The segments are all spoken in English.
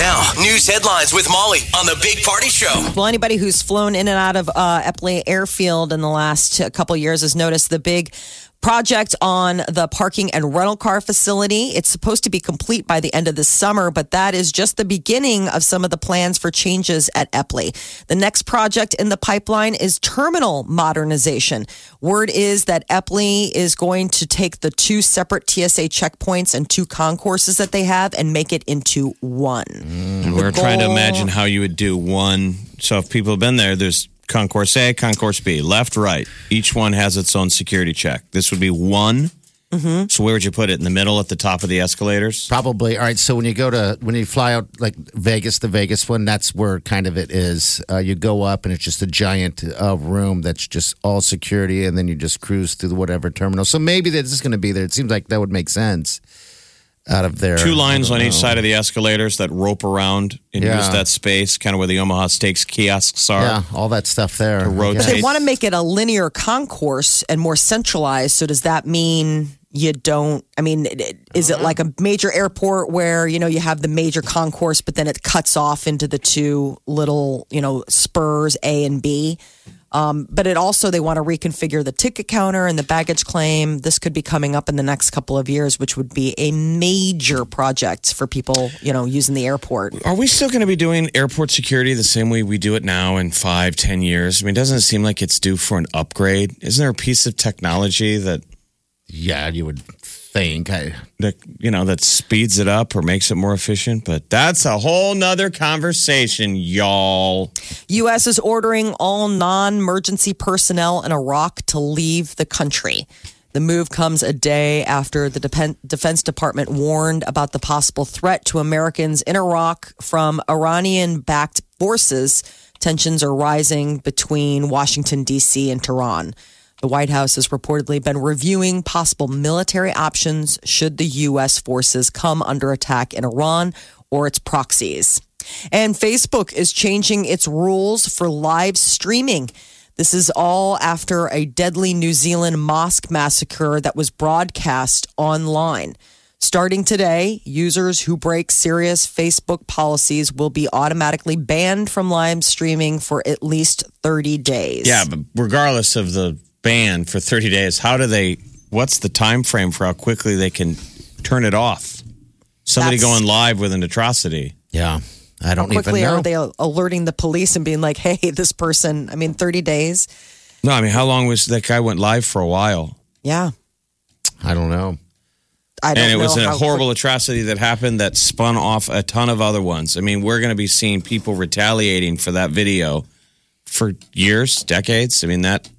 Now, news headlines with Molly on the Big Party Show. Well, anybody who's flown in and out of uh, Eppley Airfield in the last couple years has noticed the big project on the parking and rental car facility. It's supposed to be complete by the end of the summer, but that is just the beginning of some of the plans for changes at Eppley. The next project in the pipeline is terminal modernization. Word is that Eppley is going to take the two separate TSA checkpoints and two concourses that they have and make it into one. And we're trying to imagine how you would do one. So if people have been there, there's concourse A, concourse B, left, right. Each one has its own security check. This would be one. Mm-hmm. So where would you put it? In the middle at the top of the escalators? Probably. All right. So when you go to when you fly out like Vegas, the Vegas one, that's where kind of it is. Uh, you go up and it's just a giant uh, room that's just all security, and then you just cruise through whatever terminal. So maybe this is going to be there. It seems like that would make sense out of there. Two lines on don't each side of the escalators that rope around and Yeah. use that space, kind of where the Omaha Steaks kiosks are. Yeah, all that stuff there. To rotate. But they want to make it a linear concourse and more centralized. So does that mean you don't? I mean, is it like a major airport where you know you have the major concourse, but then it cuts off into the two little you know spurs A and B? Um, but it also they want to reconfigure the ticket counter and the baggage claim. This could be coming up in the next couple of years, which would be a major project for people you know using the airport. Are we still going to be doing airport security the same way we do it now in five, ten years? I mean, doesn't it seem like it's due for an upgrade? Isn't there a piece of technology that Yeah, you would think. I, that you know that speeds it up or makes it more efficient? But that's a whole nother conversation, y'all. U.S. is ordering all non emergency personnel in Iraq to leave the country. The move comes a day after the Depen- Defense Department warned about the possible threat to Americans in Iraq from Iranian backed forces. Tensions are rising between Washington, D.C. and Tehran. The White House has reportedly been reviewing possible military options should the U.S. forces come under attack in Iran or its proxies. And Facebook is changing its rules for live streaming. This is all after a deadly New Zealand mosque massacre that was broadcast online. Starting today, users who break serious Facebook policies will be automatically banned from live streaming for at least 30 days. Yeah, but regardless of the ban for 30 days, how do they? What's the time frame for how quickly they can turn it off? Somebody That's- going live with an atrocity. yeah, I don't How quickly know. are they alerting the police and being like, hey, this person, I mean, 30 days? No, I mean, how long was that guy went live for a while? Yeah. I don't know. I don't know. and it know was a how horrible atrocity that happened that spun off a ton of other ones. I mean, we're going to be seeing people retaliating for that video for years, decades. I mean that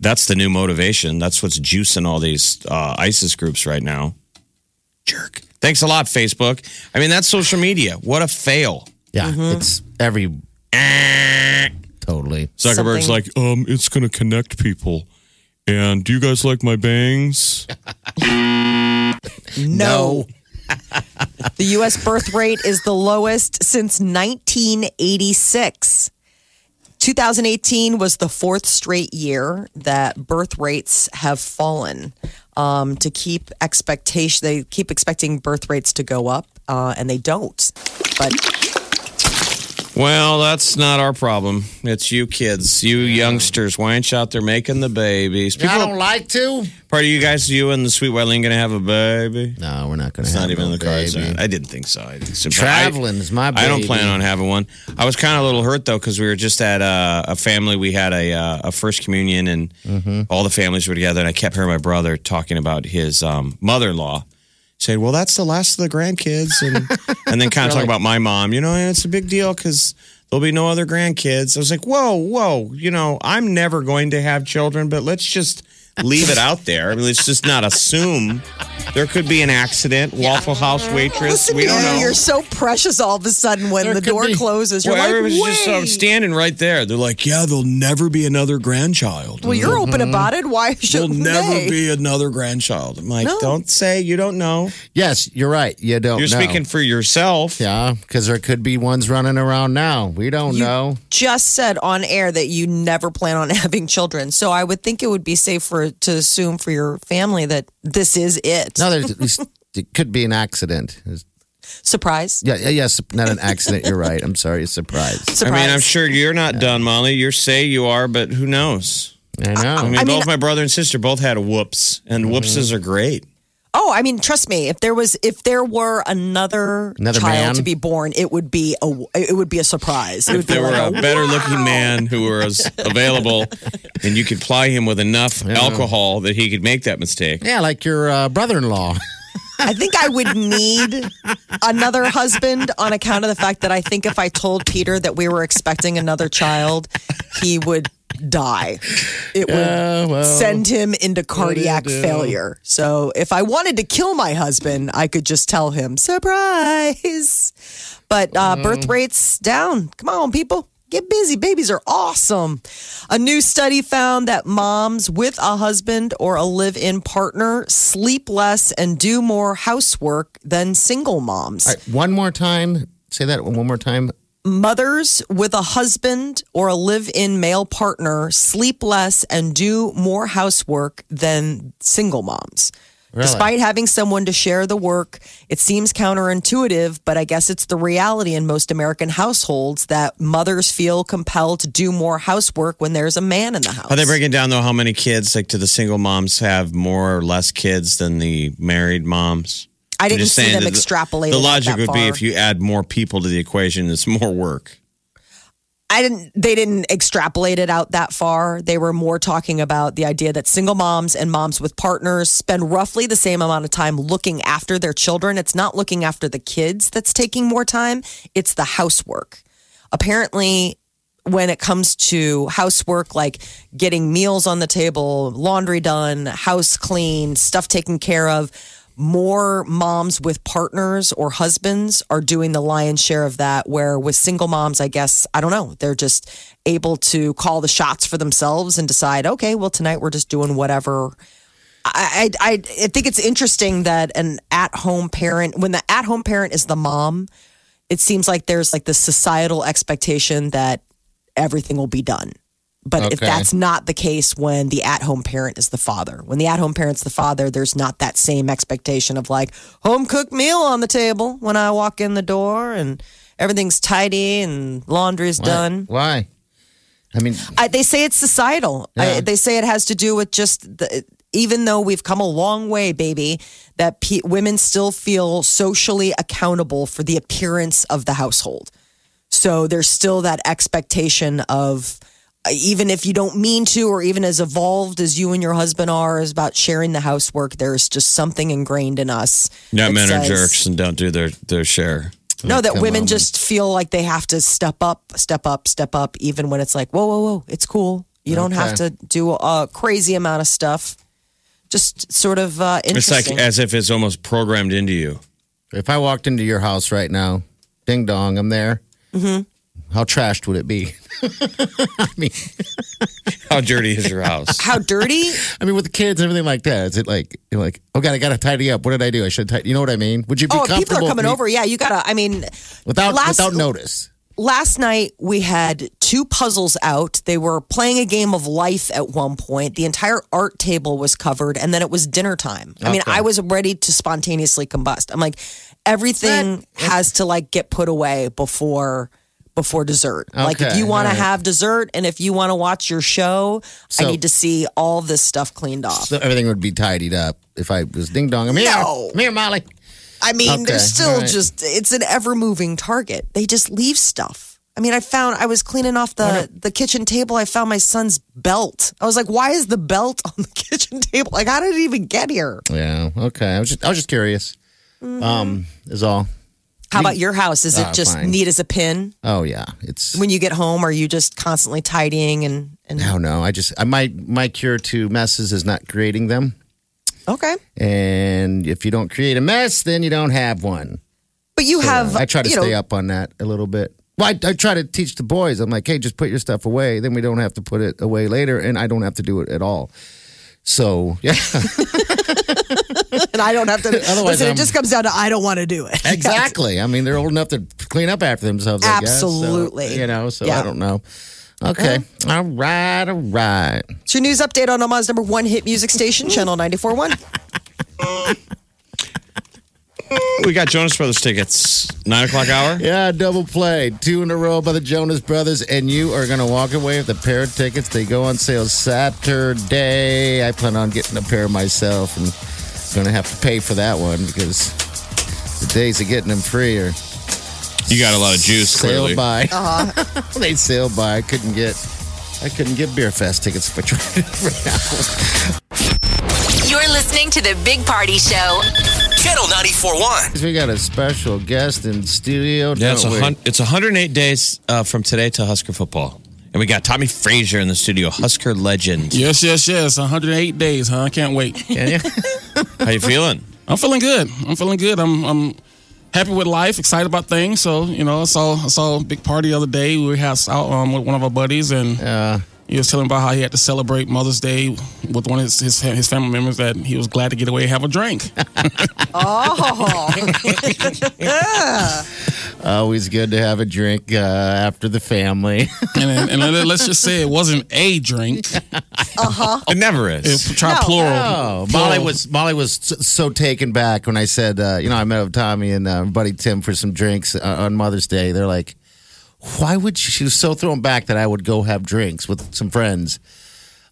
that's the new motivation. That's what's juicing all these uh, ISIS groups right now. Jerk. Thanks a lot, Facebook. I mean, that's social media. What a fail. Yeah, Mm-hmm. it's every totally. Zuckerberg's Something- like, um, it's going to connect people. And do you guys like my bangs? No. the U.S. birth rate is the lowest since 1986. 2018 was the fourth straight year that birth rates have fallen. Um, to keep expectation, they keep expecting birth rates to go up, uh, and they don't. But Well, that's not our problem. It's you kids, you youngsters. Why aren't you out there making the babies? I don't like to. part of you guys, you and the sweet Wileen, going to have a baby? No, we're not going to. It's have not even no in the cards. baby. I didn't think so. I didn't so. Traveling is my I don't plan on having one. I was kind of a little hurt though because we were just at uh, a family. We had a uh, a first communion and Mm-hmm. all the families were together. And I kept hearing my brother talking about his um, mother in law. Say, well, that's the last of the grandkids, and and then kind of talk about my mom. You know, and it's a big deal because there'll be no other grandkids. I was like, whoa, whoa. You know, I'm never going to have children, but let's just leave it out there. I mean, let's just not assume There could be an accident. Waffle House waitress. Listen we to don't you. know. You're so precious all of a sudden when There the could door be. closes. You're well, like, everybody's just um, standing right there. They're like, "Yeah, there'll never be another grandchild. Well, you're open about it. Why should I There'll should never they? be another grandchild." I'm like, No. "Don't say you don't know. Yes, you're right. You don't You're know. speaking for yourself." Yeah, because there could be ones running around now. We don't You know. just said on air that you never plan on having children. So I would think it would be safe for to assume for your family that this is it. No, there's at least it could be an accident. Surprise. Yeah, yeah, yes, not an accident. You're right. I'm sorry, surprise. Surprise. I mean, I'm sure you're not done, Molly. You say you are, but who knows? I know. I mean, I mean- both my brother and sister both had whoops, and mm-hmm. whoopses are great. Oh, I mean, trust me. If there was, if there were another, Another child man? to be born, it would be a, it would be a surprise. It would If there be were like a better looking man who was available, and you could ply him with enough alcohol that he could make that mistake. yeah, like your uh, brother-in-law. I think I would need another husband on account of the fact that I think if I told Peter that we were expecting another child, he would die. It would well, send him into cardiac failure. So if I wanted to kill my husband, I could just tell him, surprise. But uh, birth rates down. Come on, people. Get busy. Babies are awesome. A new study found that moms with a husband or a live in partner sleep less and do more housework than single moms. All right, one more time. Say that one more time. Mothers with a husband or a live in male partner sleep less and do more housework than single moms. Really? Despite having someone to share the work, it seems counterintuitive, but I guess it's the reality in most American households that mothers feel compelled to do more housework when there's a man in the house. Are they breaking down though how many kids, like, do the single moms have more or less kids than the married moms? I didn't see them that extrapolate. The logic would be if you add more people to the equation, it's more work. I didn't they didn't extrapolate it out that far. They were more talking about the idea that single moms and moms with partners spend roughly the same amount of time looking after their children. It's not looking after the kids that's taking more time, it's the housework. Apparently when it comes to housework like getting meals on the table, laundry done, house clean, stuff taken care of, more moms with partners or husbands are doing the lion's share of that. Where with single moms, I guess, I don't know, they're just able to call the shots for themselves and decide, okay, well, tonight we're just doing whatever. I, I, I think it's interesting that an at home parent, when the at home parent is the mom, it seems like there's like the societal expectation that everything will be done. But if that's not the case when the at home parent is the father, when the at home parent's the father, there's not that same expectation of like home cooked meal on the table when I walk in the door and everything's tidy and laundry's Why? done. Why? I mean, I, they say it's societal. I, they say it has to do with just the, even though we've come a long way, baby, that pe women still feel socially accountable for the appearance of the household. So there's still that expectation of even if you don't mean to, or even as evolved as you and your husband are, is about sharing the housework. There's just something ingrained in us. Yeah, that men are jerks and don't do their, their share. no, that come women on. just feel like they have to step up, step up, step up, even when it's like, whoa, whoa, whoa, it's cool. You don't have to do a crazy amount of stuff. Just sort of uh, It's like as if it's almost programmed into you. if I walked into your house right now, ding dong, I'm there. Mm-hmm. How trashed would it be? I mean, How dirty is your house? How dirty? I mean, with the kids and everything like that, is it like you're like, oh god, I gotta tidy up. What did I do? I should tidy. You know what I mean? Would you be oh, people are coming over. Yeah, you gotta. I mean, without last- without notice? last night we had two puzzles out. They were playing a game of life at one point. The entire art table was covered, and then it was dinner time. I mean, I was ready to spontaneously combust. I'm like, everything has to like get put away before before dessert. Like if you want to have dessert and if you want to watch your show, I need to see all this stuff cleaned off. So everything would be tidied up if I was ding dong. I'm here. No. I'm here, Molly. I mean, Okay, they're still right. just it's an ever moving target. They just leave stuff. I mean, I found I was cleaning off the the kitchen table. I found my son's belt. I was like, "Why is the belt on the kitchen table? Like, how did it even get here?" Yeah. Okay. I was just I was just curious. Mm-hmm. Um, is all. How about your house? Is it Ah, just fine. neat as a pin? Oh yeah. It's. When you get home, are you just constantly tidying and and I don't know. I just I, my my cure to messes is not creating them. Okay. And if you don't create a mess, then you don't have one. But you have. I try to you stay know, up on that a little bit. Well, I, I try to teach the boys. I'm like, hey, just put your stuff away. Then we don't have to put it away later, and I don't have to do it at all. So yeah, And I don't have to. Otherwise, listen, I'm- it just comes down to I don't want to do it. exactly. I mean, they're old enough to clean up after themselves. I guess. So, Absolutely. you know, so Yeah. I don't know. Uh-huh. Okay. All right. All right. It's your news update on Omaha's number one hit music station, Channel 94.1. We got Jonas Brothers tickets. Nine o'clock hour. Yeah, double play. Two in a row by the Jonas Brothers, and you are going to walk away with a pair of tickets. They go on sale Saturday. I plan on getting a pair myself and going to have to pay for that one because the days of getting them free are You got a lot of juice, sailed clearly. by. Uh-huh. they sailed by. I couldn't get. I couldn't get Beer Fest tickets for I tried right now. You're listening to the Big Party Show. Channel 94.1. We got a special guest in studio. Yeah, it's, a hun- it's 108 days uh, from today to Husker football. And we got Tommie Frazier in the studio, Husker legend. Yes, yes, yes. 108 days, huh? I can't wait. Can you? How you feeling? I'm feeling good. I'm feeling good. I'm I'm happy with life, excited about things. So you know, I saw I saw a big party the other day. We had out um, with one of our buddies, and Uh, he was telling about how he had to celebrate Mother's Day with one of his his, his family members. That he was glad to get away and have a drink. Oh. Always good to have a drink uh, after the family. and, and let- let's just say it wasn't a drink. Uh huh. It never is. It, try No. plural. Oh, Molly was Molly was so, so taken back when I said, uh, you know, I met with Tommie and uh, buddy Tim for some drinks uh, on Mother's Day. They're like, why would you? She was so thrown back that I would go have drinks with some friends.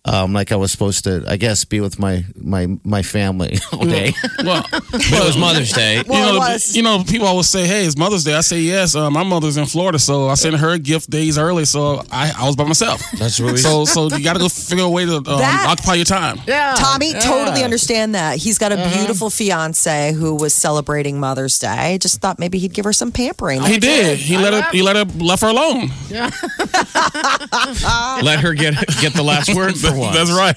Um, like I was supposed to, I guess, be with my my my family all day. Well, But it was Mother's Day. Well, you it know, was. you know, people always say, "Hey, it's Mother's Day." I say, "Yes." Uh, my mother's in Florida, so I sent her a gift days early, so I, I was by myself. That's really So, so you got to go figure a way to um, That- occupy your time. yeah, Tommie, yeah. totally understand that. He's got a Uh-huh. beautiful fiance who was celebrating Mother's Day. Just thought maybe he'd give her some pampering. He did. He let her. He let her left her alone. Yeah. Let her get get the last word for once. That's right.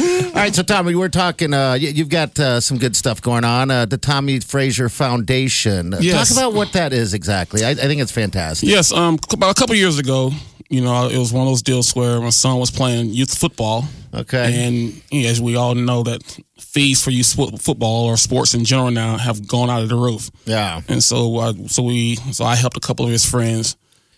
All right, so Tommie, we're talking. Uh, you, you've got uh, some good stuff going on. Uh, the Tommie Frazier Foundation. Uh, Yes. Talk about what that is exactly. I, I think it's fantastic. yes. Um. About a couple years ago, you know, it was one of those deals where my son was playing youth football. Okay. And you know, as we all know, that fees for youth spo- football or sports in general now have gone out of the roof. Yeah. And so, uh, so we, so I helped a couple of his friends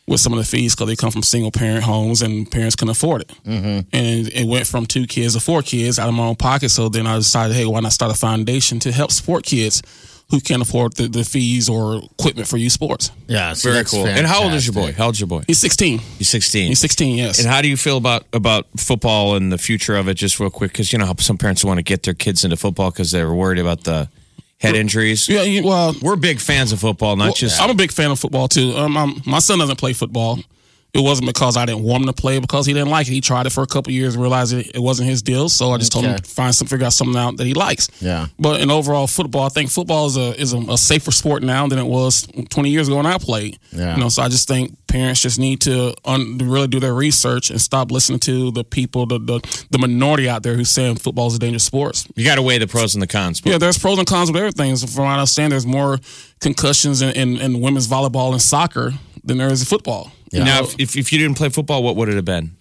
with some of the fees because they come from single parent homes and parents couldn't afford it. Mm-hmm. And it went from two kids to four kids out of my own pocket. So then I decided, hey, why not start a foundation to help support kids who can't afford the, the fees or equipment for youth sports? Yeah. so Very that's cool. And how old is your boy? fantastic. How old's your boy? He's 16. He's 16. He's 16, yes. And how do you feel about about football and the future of it? Just real quick, because you know how some parents want to get their kids into football because they're worried about the head injuries. yeah, well, We're big fans of football, not Well, just. I'm a big fan of football too. Um, I'm, my son doesn't play football. It wasn't because I didn't want him to play, because he didn't like it. He tried it for a couple years, and realized it, it wasn't his deal. So I just told him to find some, figure out something out that he likes. Yeah. But in overall football, I think football is a is a, a safer sport now than it was 20 years ago when I played. Yeah. You know, so I just think parents just need to, un, really do their research and stop listening to the people, the the, the minority out there who's saying football is a dangerous sport. you got to weigh the pros and the cons. But- Yeah, there's pros and cons with everything. So from what I understand, there's more concussions in, in, in women's volleyball and soccer than there is in football. Now, if, if you didn't play football, what would it have been?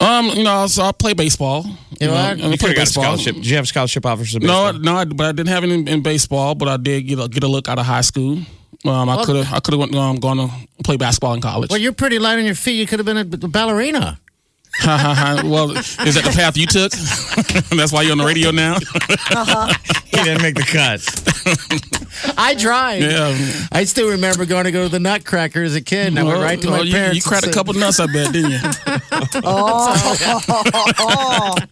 Um, you know, so I play baseball. You know, and I You could play have got a baseball. scholarship. Did you have scholarship offers? in No, baseball? no, I, but I didn't have it in, in baseball. But I did get a, get a look out of high school. Um, I could have I could have went um, gone to play basketball in college. Well, you're pretty light on your feet. You could have been a ballerina. well, is that the path you took? That's why you're on the radio now. he didn't make the cut. I tried. yeah. I still remember going to go to the Nutcracker as a kid, and I went right to oh, my well, you, parents. You cracked a and said- couple nuts, I bet, didn't you? oh.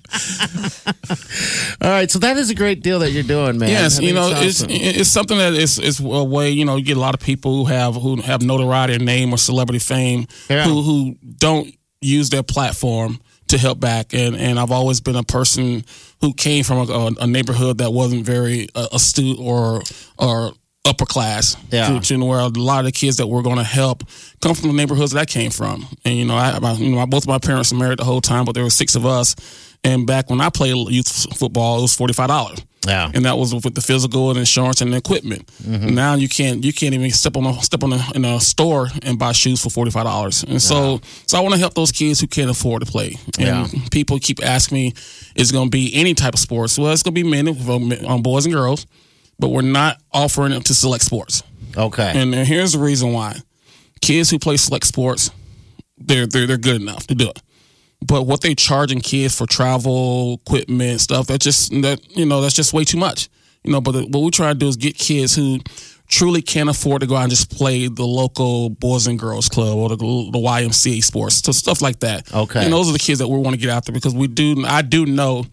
All right, so that is a great deal that you're doing, man. Yes, I mean, you know, it's awesome. it's something that is is a way. You know, you get a lot of people who have who have notoriety, or name, or celebrity fame, Yeah. who who don't use their platform to help back. And and I've always been a person who came from a, a neighborhood that wasn't very uh, astute or or upper class. Yeah. To where a lot of the kids that we're going to help come from the neighborhoods that I came from. And you know, I, I you know, both of my parents were married the whole time, but there were six of us. And back when I played youth football, it was forty five dollars. Yeah. and that was with the physical and insurance and the equipment. Now you can't you can't even step on a step on a, in a store and buy shoes for forty five dollars. And so so I want to help those kids who can't afford to play. And Yeah. people keep asking me, is it going to be any type of sports? Well, it's going to be men, on boys and girls, but we're not offering it to select sports. Okay. And uh, here's the reason why: kids who play select sports, they're they're they're good enough to do it. But what they charging kids for travel, equipment, stuff that just that you know that's just way too much. You know, but the, what we try to do is get kids who truly can't afford to go out and just play the local boys and girls club or the, the YMCA sports, so stuff like that. Okay. and those are the kids that we want to get out there because we do. I do know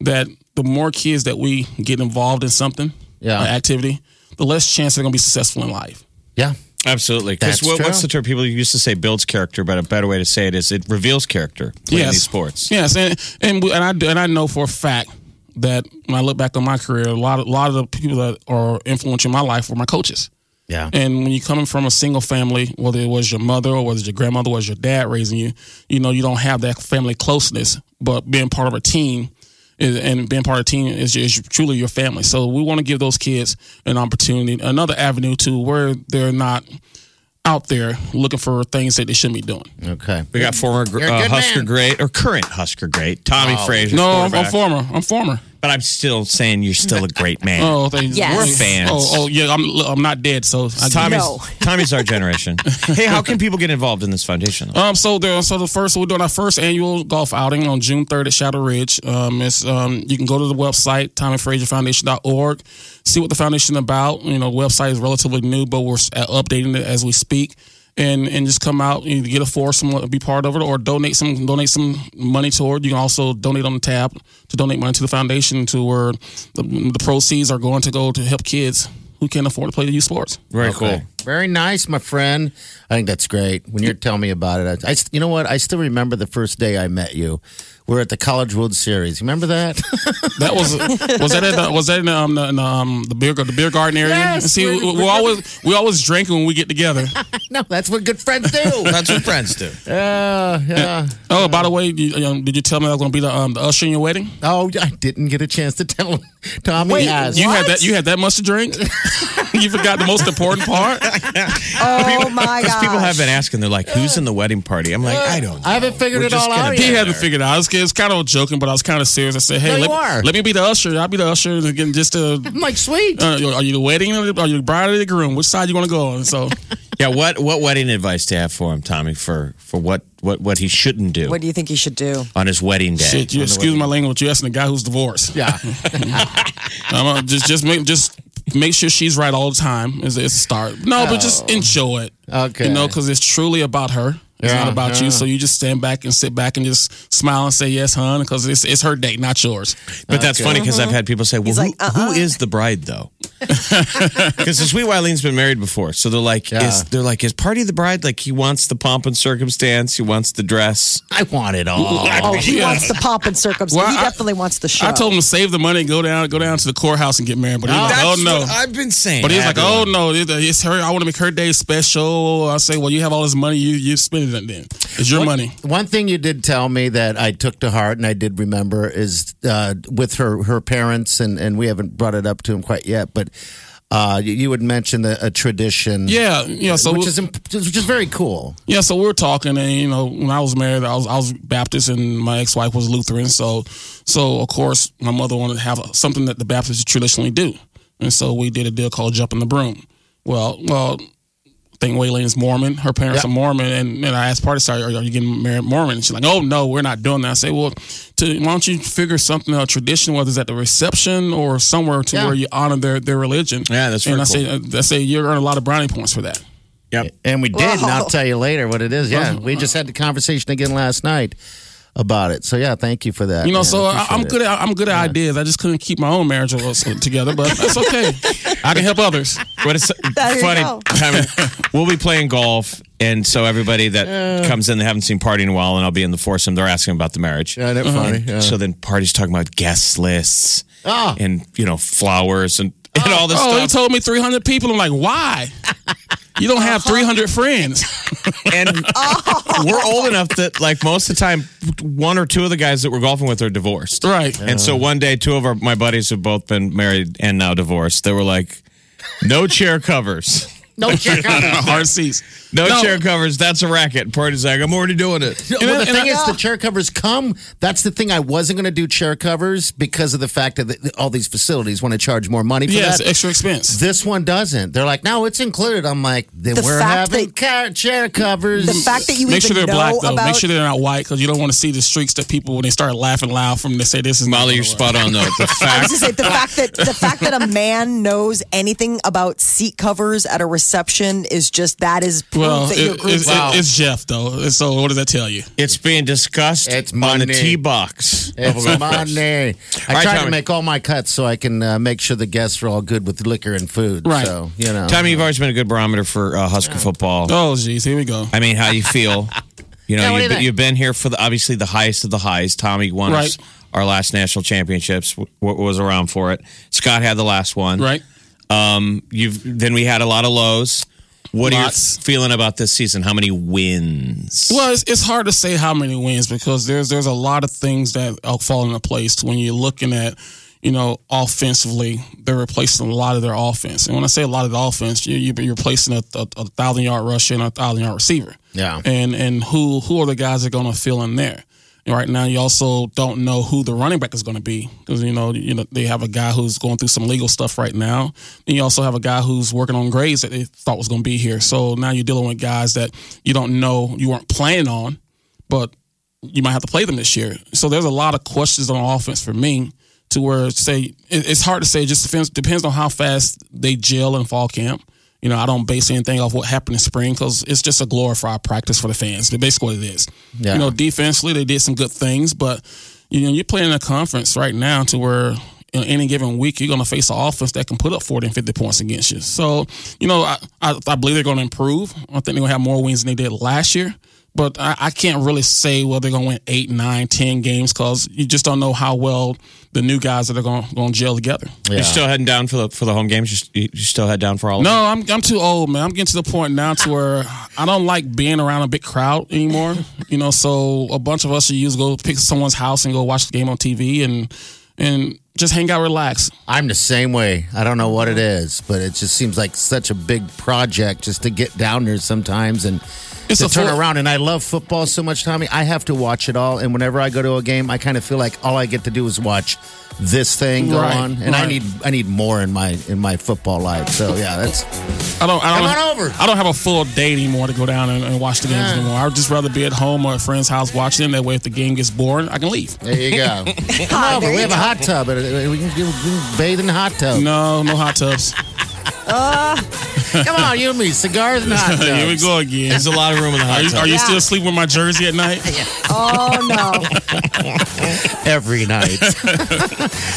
that the more kids that we get involved in something, Yeah. uh, activity, the less chance they're going to be successful in life. yeah. Absolutely. Because what, what's the term? People used to say builds character, but a better way to say it is it reveals character playing Yes. these sports. Yes, and and, and I and I know for a fact that when I look back on my career, a lot of, a lot of the people that are influencing my life were my coaches. Yeah. And when you're coming from a single family, whether it was your mother or whether it's your grandmother or was your dad raising you, you know you don't have that family closeness. But being part of a team is, and being part of a team is, is truly your family. So we want to give those kids an opportunity, another avenue to where they're not out there looking for things that they shouldn't be doing. Okay. We got former uh, Husker man. great or current Husker great Tommie Oh. Frazier. No, I'm, I'm former. I'm former. But I'm still saying you're still a great man. Oh, thank Yes. We're fans. Oh, oh, yeah. I'm I'm not dead, so I Tommie's, No. Tommie's our generation. hey, how can people get involved in this foundation? Um, so there, so the first we're doing our first annual golf outing on June third at Shadow Ridge. Um, it's um, you can go to the website TommieFrazierFoundation.org, see what the foundation is about. You know, website is relatively new, but we're uh, updating it as we speak. And, and just come out, and get a foursome, be part of it, or donate some donate some money toward. You can also donate on the tab to donate money to the foundation, to where the, the proceeds are going to go to help kids who can't afford to play the youth sports. Very Okay. cool. Very nice, my friend. I think that's great. When you're telling me about it, I, I- you know what? I still remember the first day I met you. We're at the College World Series. Remember that? That was was that in the, was that in the, um, the, in um, the beer the beer garden area? Yes, See, we, we're- we always we always drink when we get together. no, that's what good friends do. That's what friends do. Yeah, yeah. Oh, by the way, you, um, did you tell me I was going to be the um, the usher in your wedding? Oh, I didn't get a chance to tell him. Tommie Wait, has. You had that you had that much to drink. you forgot the most important part. Oh my Because god! people have been asking, they're like, who's in the wedding party? I'm like, I don't know. I haven't figured We're it all out yet. He there. hadn't figured it out. I was, it was kind of joking, but I was kind of serious. I said, "Hey, No, let, you are. let me be the usher. I'll be the usher again, just to." I'm like, sweet. Uh, are you the wedding? Or are you the bride or the groom? Which side you want to go on? So, Yeah, what what wedding advice do you have for him, Tommie, for for what what what he shouldn't do what do you think he should do? on his wedding day? shit. You excuse my language. You're asking the guy who's divorced. yeah. I'm uh, just just make just make sure she's right all the time. Is is a start. No, but just enjoy it. Okay. You know, because it's truly about her. It's Yeah, not about yeah. you. So you just stand back and sit back and just smile and say yes, hon, because it's it's her date, not yours. But that's funny because I've mm-hmm. had people say, "Well, who, like, uh-uh. who is the bride though?" Because the sweet Wileen's been married before, so they're like, Yeah. "Is they're like, is Party the bride? Like he wants the pomp and circumstance, he wants the dress." I want it all. Oh, he wants the pomp and circumstance. Well, he I- definitely wants the show. I told him to save the money and go down go down to the courthouse and get married. But he's like, oh no. what I've been saying. But he's like, oh no, it's her. I want to make her day special. I say, well, you have all this money, you you spend it then. It's your money. One thing you did tell me that I took to heart and I did remember is uh, with her her parents and and we haven't brought it up to him quite yet, but uh, you, you would mention a, a tradition, Yeah, yeah. So which is which is very cool. Yeah, so we're talking, and you know, when I was married, I was I was Baptist, and my ex wife was Lutheran. So, so of course, my mother wanted to have something that the Baptists traditionally do, and so we did a deal called jumping the broom. Well, well, think Waylane's Mormon. Her parents Yeah. are Mormon, and, and I asked Party Star, are, are you getting married Mormon? And she's like, Oh no, we're not doing that. I say, Well, to, why don't you figure something out, tradition, whether it's at the reception or somewhere to Yeah. where you honor their their religion. Yeah, that's right. and very I say, uh, I say you earn a lot of brownie points for that. Yep. And we did, and I'll tell you later what it is. Yeah, we uh, just had the conversation again last night about it. So yeah, thank you for that. You know, man. so I, Appreciate I'm good. At, I'm good at ideas. I just couldn't keep my own marriage together, but that's okay. I can help others. But it's There funny. go. Tommie, we'll be playing golf, and so everybody that comes in, they haven't seen Party in a while, and I'll be in the foursome. They're asking about the marriage. Yeah, isn't it funny? Yeah. So then Party's talking about guest lists Ah. and you know flowers, and and all this Oh, he told me 300 people. I'm like, why? You don't have uh-huh. 300 friends. and we're old enough that like most of the time one or two of the guys that we're golfing with are divorced Right. and so one day two of our my buddies have both been married and now divorced they were like no chair covers No chair on it. Hard seats. no, No. chair covers that's a racket Party's like i'm already doing it well, the and thing I- is, the chair covers come. That's the thing. I wasn't going to do chair covers because of the fact that the, all these facilities want to charge more money for Yes, that. extra expense. This one doesn't. They're like, no, it's included. I'm like, then The we're fact having that- ca- chair covers. The fact that you Make even sure they're know black though. about Make sure they're not white because you don't want to see the streaks that people when they start laughing loud from they say this is not molly you're spot on though the I was fact say the fact that the fact that a man knows anything about seat covers at a reception is just that is proof Well, that your it, group it's, it- it's Jeff though. So what does that tell you? it's being discussed It's on the money. tee box It's money. I right, try to make all my cuts so I can uh, make sure the guests are all good with liquor and food. Right. So, you know. tommie you've always been a good barometer for uh, husker football Oh, geez, here we go. I mean, how you feel? You know, Yeah, what do you've, you been, think? you've been here for the obviously the highest of the highs. Tommie won us Right. our last national championships. W- was around for it. Scott had the last one. Right. Um. You've then we had a lot of lows. What Lots. are you feeling about this season? How many wins? Well, it's, it's hard to say how many wins because there's there's a lot of things that fall into place when you're looking at, you know, offensively. They're replacing a lot of their offense, and when I say a lot of the offense, you, you- you're replacing a, a, a thousand yard rusher and a thousand yard receiver. Yeah. and and who who are the guys that are going to fill in there? Right now, you also don't know who the running back is going to be because you know you know they have a guy who's going through some legal stuff right now. And you also have a guy who's working on grades that they thought was going to be here. So now you're dealing with guys that you don't know you weren't planning on, but you might have to play them this year. So there's a lot of questions on offense for me to where say it's hard to say. It just depends on how fast they gel in fall camp. You know, I don't base anything off what happened in spring because it's just a glorified practice for the fans. That's basically what it is. Yeah. You know, defensively they did some good things, but you know you're playing a conference right now to where in any given week you're going to face an offense that can put up 40 and 50 points against you. So you know, I I, I believe they're going to improve. I think they're going to have more wins than they did last year. But I, I can't really say whether they're going to win eight, nine, ten games because you just don't know how well the new guys that are going to gel together. You're still heading down for the for the home games. You, you still head down for all of No, them? I'm I'm too old, man. I'm getting to the point now to where I don't like being around a big crowd anymore. you know, so a bunch of us used to go pick someone's house and go watch the game on TV and and just hang out, relax. I'm the same way. I don't know what it is, but it just seems like such a big project just to get down there sometimes and It's to a turn full- around. And I love football so much, Tommie. I have to watch it all. And whenever I go to a game, I kind of feel like all I get to do is watch this thing go Right, on, and I need I need more in my in my football life. So yeah, that's I don't. I don't, on over. I don't have a full day anymore to go down and, and watch the games Yeah. anymore. I would just rather be at home or at a friend's house watching. That way, if the game gets boring, I can leave. there you go. Come over. We have a hot tub. and We can, we can bathe in the hot tub. No, no hot tubs. Uh, Come on, you and me, cigars and hot tubs. Here we go again. There's a lot of room in the house. Are hot you, tub. are you still sleeping with my jersey at night? Oh no! every night.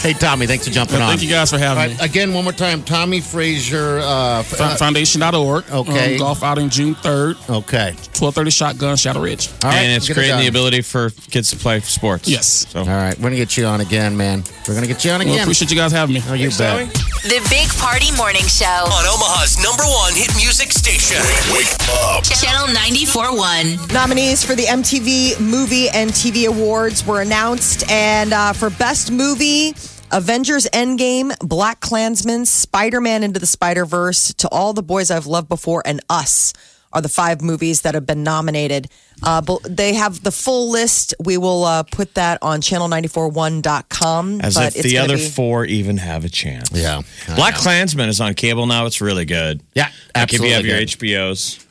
hey, Tommie, thanks for jumping on. Thank you guys for All having me. right, again, one more time, Tommie Frazier. Uh, f- Fo- Foundation.org. Okay. Um, golf outing June 3rd, uh, okay. 1230 Shotgun, Shadow Ridge. All right, and it's get it creating the done. ability for kids to play sports. Yes. So All right, we're gonna get you on again, man. We're gonna get you on Well, again. appreciate you guys having me. oh, you bet. The Big Party Morning Show. On Omaha's number one hit music station. Wake up. Channel 94.1. Nominees for the MTV Movie and TV Awards were announced, and uh, for Best Movie. Avengers Endgame, Black Klansman, Spider Man Into the Spider Verse, To All the Boys I've Loved Before, and Us are the five movies that have been nominated. Uh, but they have the full list. We will uh, put that on channel941.com. As but if it's the other be- four even have a chance. Yeah. I Black know. Klansman is on cable now. It's really good. Yeah, Like if you have your absolutely HBOs.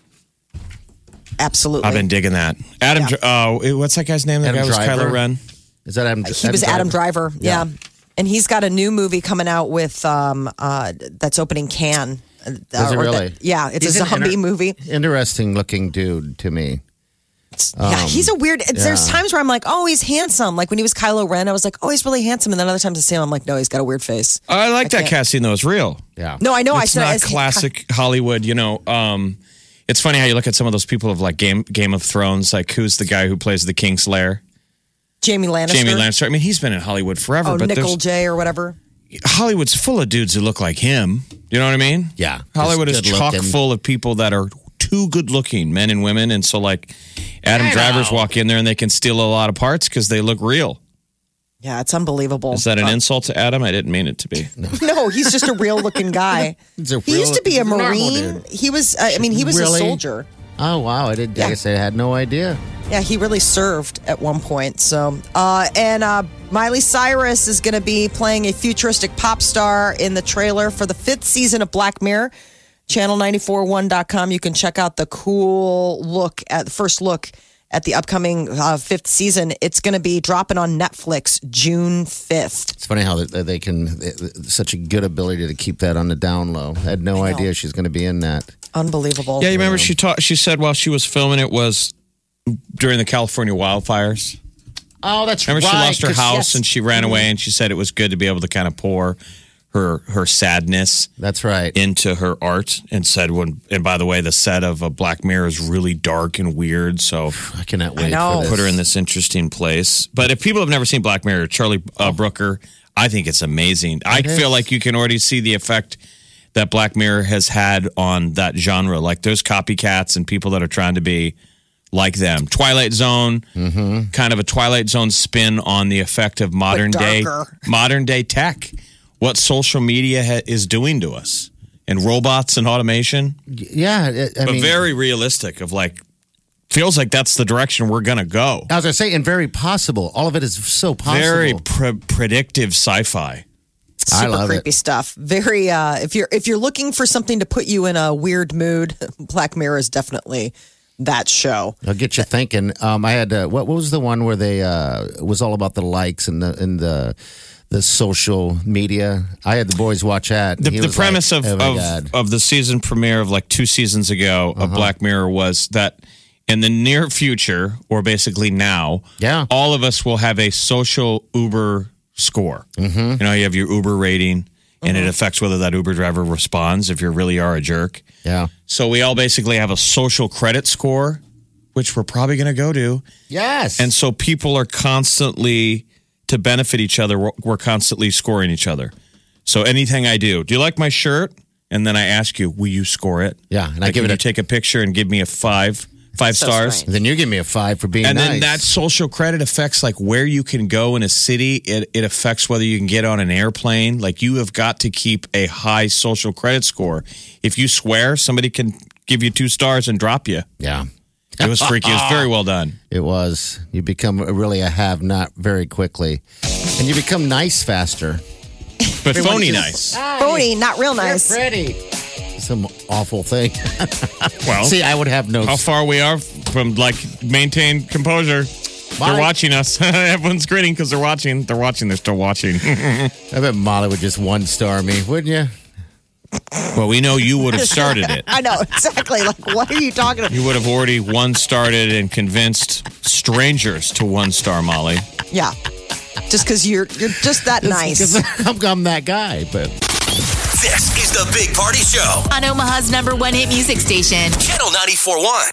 Absolutely. I've been digging that. Adam, Yeah. Dr- oh, what's that guy's name? That Adam guy was Driver? Kylo Ren. Is that Adam? he was Adam Driver. Yeah. And he's got a new movie coming out with um uh that's opening Cannes. Uh, Does it really? that- yeah, it's He's a zombie inter- movie. Interesting looking dude to me. yeah, he's a weird. it's There's times where I'm like, oh, he's handsome. Like when he was Kylo Ren, I was like, oh, he's really handsome. And then other times I see him, I'm like, no, he's got a weird face. I like that can't- casting though. It's real. Yeah. No, I know. I it's said not as he- classic Hollywood. You know, um, it's funny how you look at some of those people of like Game Game of Thrones. Like who's the guy who plays the Kingslayer? Jaime Lannister. Jaime Lannister. I mean, he's been in Hollywood forever. Oh, but Nickel J or whatever. Hollywood's full of dudes who look like him. You know what I mean? Yeah, Hollywood is chock looking. full of people that are too good looking, men and women. And so, like, Adam Drivers walk in there and they can steal a lot of parts because they look real. Yeah, it's unbelievable. Is that an insult to Adam? I didn't mean it to be. No, he's just a real looking guy. He's a he used to be a he's a normal Marine. He was, uh, I mean, he was Really? a soldier. Oh wow, I did. Yeah. I guess I had no idea. Yeah, he really served at one point. So, uh, and uh, Miley Cyrus is going to be playing a futuristic pop star in the trailer for the fifth season of Black Mirror. Channel941.com. You can check out the cool look at the first look at the upcoming uh, fifth season. It's going to be dropping on Netflix June 5th. It's funny how they, they can they, such a good ability to keep that on the down low. I had no idea she's going to be in that. Unbelievable. Yeah, you remember she taught. She said while she was filming it was during the California wildfires. Oh, that's right. Remember, she lost her house yes. and she ran away, and she said it was good to be able to kind of pour her her sadness That's right. into her art, and said when. And by the way, the set of a Black Mirror is really dark and weird, so I cannot wait know. for this. put her in this interesting place. But if people have never seen Black Mirror, Charlie uh, Brooker, I think it's amazing. I feel like you can already see the effect that Black Mirror has had on that genre. Like there's copycats and people that are trying to be like them. Twilight Zone, mm-hmm. kind of a Twilight Zone spin on the effect of modern day modern day tech. What social media ha- is doing to us, and robots and automation, Yeah, I- I but mean, very realistic. Of like, feels like that's the direction we're gonna go. as I say, and very possible. All of it is so possible. Very pre- predictive sci-fi. I super love it. creepy stuff. Very uh if you're if you're looking for something to put you in a weird mood, Black Mirror is definitely that show. I'll get you thinking. Um, I had uh, what, what was the one where they uh, it was all about the likes and the and the the social media. I had the boys watch that. The, the premise like, of oh of, of the season premiere of like two seasons ago Uh-huh. of Black Mirror was that in the near future, or basically now, Yeah. all of us will have a social Uber score. Mm-hmm. You know, you have your Uber rating, and Uh-huh. it affects whether that Uber driver responds if you really are a jerk. yeah. So we all basically have a social credit score, which we're probably going to go to. Yes. And so people are constantly to benefit each other. We're, we're constantly scoring each other. So anything I do, do you like my shirt? And then I ask you, will you score it? Yeah, and I give it you a- take a picture and give me a five, five So stars. strange. then you give me a five for being And nice. then that social credit affects like where you can go in a city. It, it affects whether you can get on an airplane. Like you have got to keep a high social credit score. If you swear, somebody can give you two stars and drop you. yeah. It was freaky. It was very well done. It was. You become really a have not very quickly. And you become nice faster. But Everyone phony just- nice. Phony, not real nice. Pretty. Some awful thing. Well, See, I would have no. how far we are from like maintain composure. Bye. They're watching us. Everyone's grinning because they're watching. They're watching. They're still watching. I bet Molly would just one star me, wouldn't you? well, we know you would have started it. I know exactly. Like, what are you talking about? You would have already one started and convinced strangers to one star Molly. Yeah, just because you're you're just that nice. Because I'm, I'm that guy, but. This is the Big Party Show. On Omaha's number one hit music station. Channel 94.1.